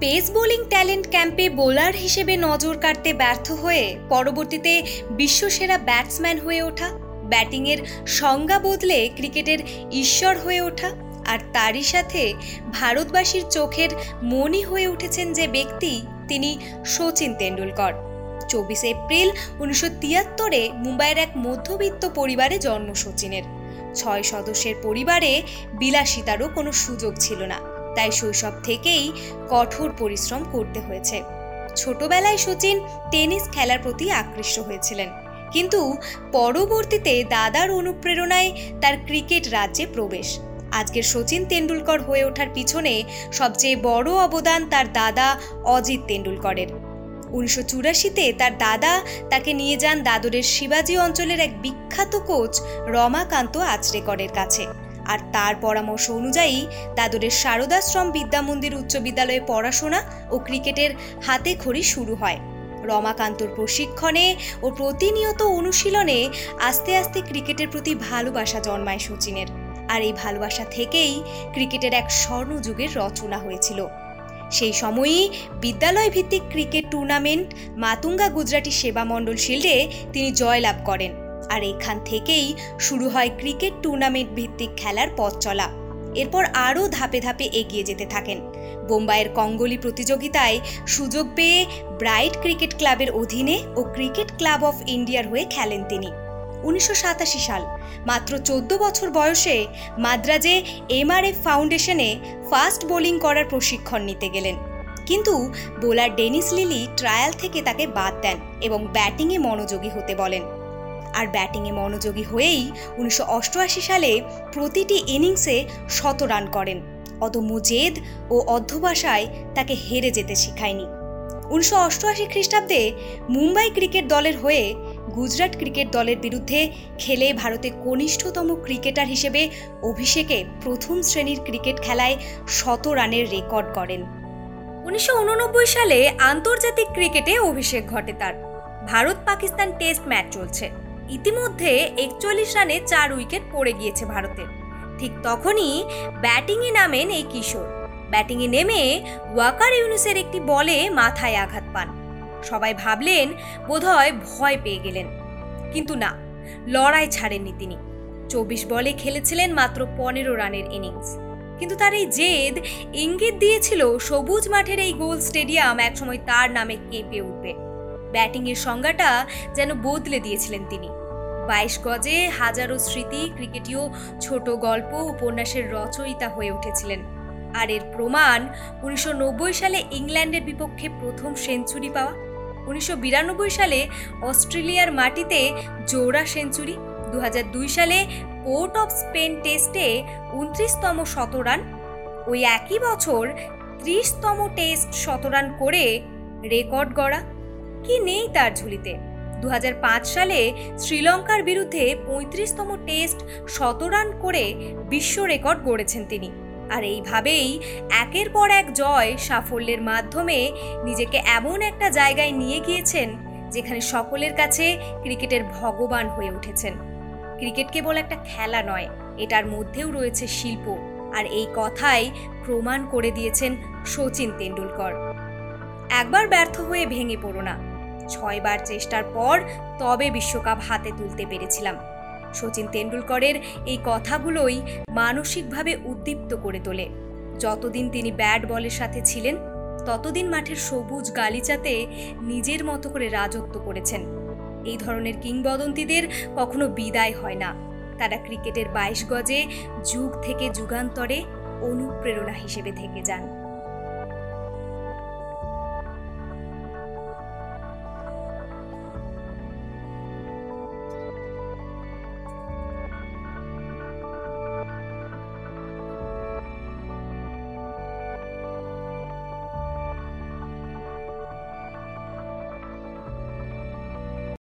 Pace bowling talent ক্যাম্পে bowler হিসেবে নজর কাড়তে ব্যর্থ হয়ে পরবর্তীতে বিশ্বসেরা ব্যাটসম্যান হয়ে ওঠা, ব্যাটিংয়ের সংজ্ঞা বদলে ক্রিকেটের ঈশ্বর হয়ে ওঠা আর তারই সাথে ভারতবাসীর চোখের মনি হয়ে উঠেছেন যে ব্যক্তি তিনি সচিন তেন্ডুলকর। চব্বিশে এপ্রিল উনিশশো তিয়াত্তরে মুম্বাইয়ের এক মধ্যবিত্ত পরিবারে জন্ম সচিনের ছয় সদস্যের পরিবারে বিলাসিতারও কোনো সুযোগ ছিল না। তাই শৈশব থেকেই কঠোর পরিশ্রম করতে হয়েছে। ছোটবেলায় সচিন টেনিস খেলার প্রতি আকৃষ্ট হয়েছিলেন। কিন্তু পরবর্তীতে দাদার অনুপ্রেরণায় তার ক্রিকেট রাজ্যে প্রবেশ। আজকের সচিন তেন্ডুলকর হয়ে ওঠার পিছনে সবচেয়ে বড় অবদান তার দাদা অজিত তেন্ডুলকরের। উনিশশো চুরাশিতে তার দাদা তাকে নিয়ে যান দাদরের শিবাজি অঞ্চলের এক বিখ্যাত কোচ রমাকান্ত আচরেকরের কাছে। আর তার পরামর্শ অনুযায়ী দাদরের শারদাশ্রম বিদ্যামন্দির উচ্চ বিদ্যালয়ে পড়াশোনা ও ক্রিকেটের হাতে খড়ি শুরু হয়। রমাকান্তর প্রশিক্ষণে ও প্রতিনিয়ত অনুশীলনে আস্তে আস্তে ক্রিকেটের প্রতি ভালোবাসা জন্মায় সচিনের আর এই ভালোবাসা থেকেই ক্রিকেটের এক স্বর্ণযুগের রচনা হয়েছিল। সেই সময়ই বিদ্যালয় ভিত্তিক ক্রিকেট টুর্নামেন্ট মাতুঙ্গা গুজরাটি সেবা মণ্ডল শিল্ডে তিনি জয়লাভ করেন। আর এখান থেকেই শুরু হয় ক্রিকেট টুর্নামেন্ট ভিত্তিক খেলার পথ চলা। এরপর আরও ধাপে ধাপে এগিয়ে যেতে থাকেন। বোম্বাইয়ের কঙ্গলি প্রতিযোগিতায় সুযোগ পেয়ে ব্রাইট ক্রিকেট ক্লাবের অধীনে ও ক্রিকেট ক্লাব অফ ইন্ডিয়ার হয়ে খেলেন তিনি। উনিশশো সাতাশি সাল, মাত্র চোদ্দ বছর বয়সে মাদ্রাজে এমআরএফ ফাউন্ডেশনে ফাস্ট বোলিং করার প্রশিক্ষণ নিতে গেলেন। কিন্তু বোলার ডেনিস লিলি ট্রায়াল থেকে তাকে বাদ দেন এবং ব্যাটিংয়ে মনোযোগী হতে বলেন। আর ব্যাটিংয়ে মনোযোগী হয়েই উনিশশো অষ্টআশি সালে প্রতিটি ইনিংসে শত রান করেন। অদম্য জেদ ও অধ্যবসায় তাকে হেরে যেতে শেখায়নি। উনিশশো অষ্টআশি খ্রিস্টাব্দে মুম্বাই ক্রিকেট দলের হয়ে গুজরাট ক্রিকেট দলের বিরুদ্ধে খেলে ভারতে কনিষ্ঠতম ক্রিকেটার হিসেবে অভিষেকে প্রথম শ্রেণির ক্রিকেট খেলায় শত রানের রেকর্ড করেন উনিশশো উননব্বই সালে আন্তর্জাতিক ক্রিকেটে অভিষেক ঘটে তার। ভারত পাকিস্তান টেস্ট ম্যাচ চলছে। ইতিমধ্যে একচল্লিশ রানে চার উইকেট পড়ে গিয়েছে ভারতের। ঠিক তখনই ব্যাটিংয়ে নামেন এই কিশোর। ব্যাটিংয়ে নেমে ওয়াকার ইউনুসের একটি বলে মাথায় আঘাত পান। সবাই ভাবলেন বোধহয় ভয় পেয়ে গেলেন। কিন্তু না, লড়াই ছাড়েননি তিনি। চব্বিশ বলে খেলেছিলেন মাত্র পনেরো রানের ইনিংস। কিন্তু তার এই জেদ ইঙ্গিত দিয়েছিল সবুজ মাঠের এই গোল স্টেডিয়াম একসময় তার নামে কেঁপে উঠবে। ব্যাটিংয়ের সংজ্ঞাটা যেন বদলে দিয়েছিলেন তিনি। বাইশ গজে হাজারো স্মৃতি, ক্রিকেটীয় ছোট গল্প, উপন্যাসের রচয়িতা হয়ে উঠেছিলেন। আর এর প্রমাণ উনিশশো নব্বই সালে ইংল্যান্ডের বিপক্ষে প্রথম সেঞ্চুরি পাওয়া, উনিশশো বিরানব্বই সালে অস্ট্রেলিয়ার মাটিতে জোড়া সেঞ্চুরি দু হাজার দুই সালে পোর্ট অফ স্পেন টেস্টে উনত্রিশতম শতরান, ওই একই বছর ত্রিশতম টেস্ট শতরান করে রেকর্ড গড়া। কি নেই তার ঝুলিতে? দু হাজার পাঁচ সালে শ্রীলঙ্কার বিরুদ্ধে পঁয়ত্রিশতম টেস্ট শতরান করে বিশ্ব রেকর্ড গড়েছেন তিনি। আর এইভাবেই একের পর এক জয় সাফল্যের মাধ্যমে নিজেকে এমন একটা জায়গায় নিয়ে গিয়েছেন যেখানে সকলের কাছে ক্রিকেটের ভগবান হয়ে উঠেছেন। ক্রিকেট কেবল একটা খেলা নয়, এটার মধ্যেও রয়েছে শিল্প। আর এই কথাই প্রমাণ করে দিয়েছেন সচিন তেন্ডুলকর। একবার ব্যর্থ হয়ে ভেঙে পড়ো না। ছয়বার চেষ্টার পর তবে বিশ্বকাপ হাতে তুলতে পেরেছিলাম। সচিন তেন্ডুলকরের এই কথাগুলোই মানসিকভাবে উদ্দীপ্ত করে তোলে। যতদিন তিনি ব্যাট বলের সাথে ছিলেন, ততদিন মাঠের সবুজ গালিচাতে নিজের মতো করে রাজত্ব করেছেন। এই ধরনের কিংবদন্তিদের কখনো বিদায় হয় না। তারা ক্রিকেটের বাইশ গজে যুগ থেকে যুগান্তরে অনুপ্রেরণা হিসেবে থেকে যান।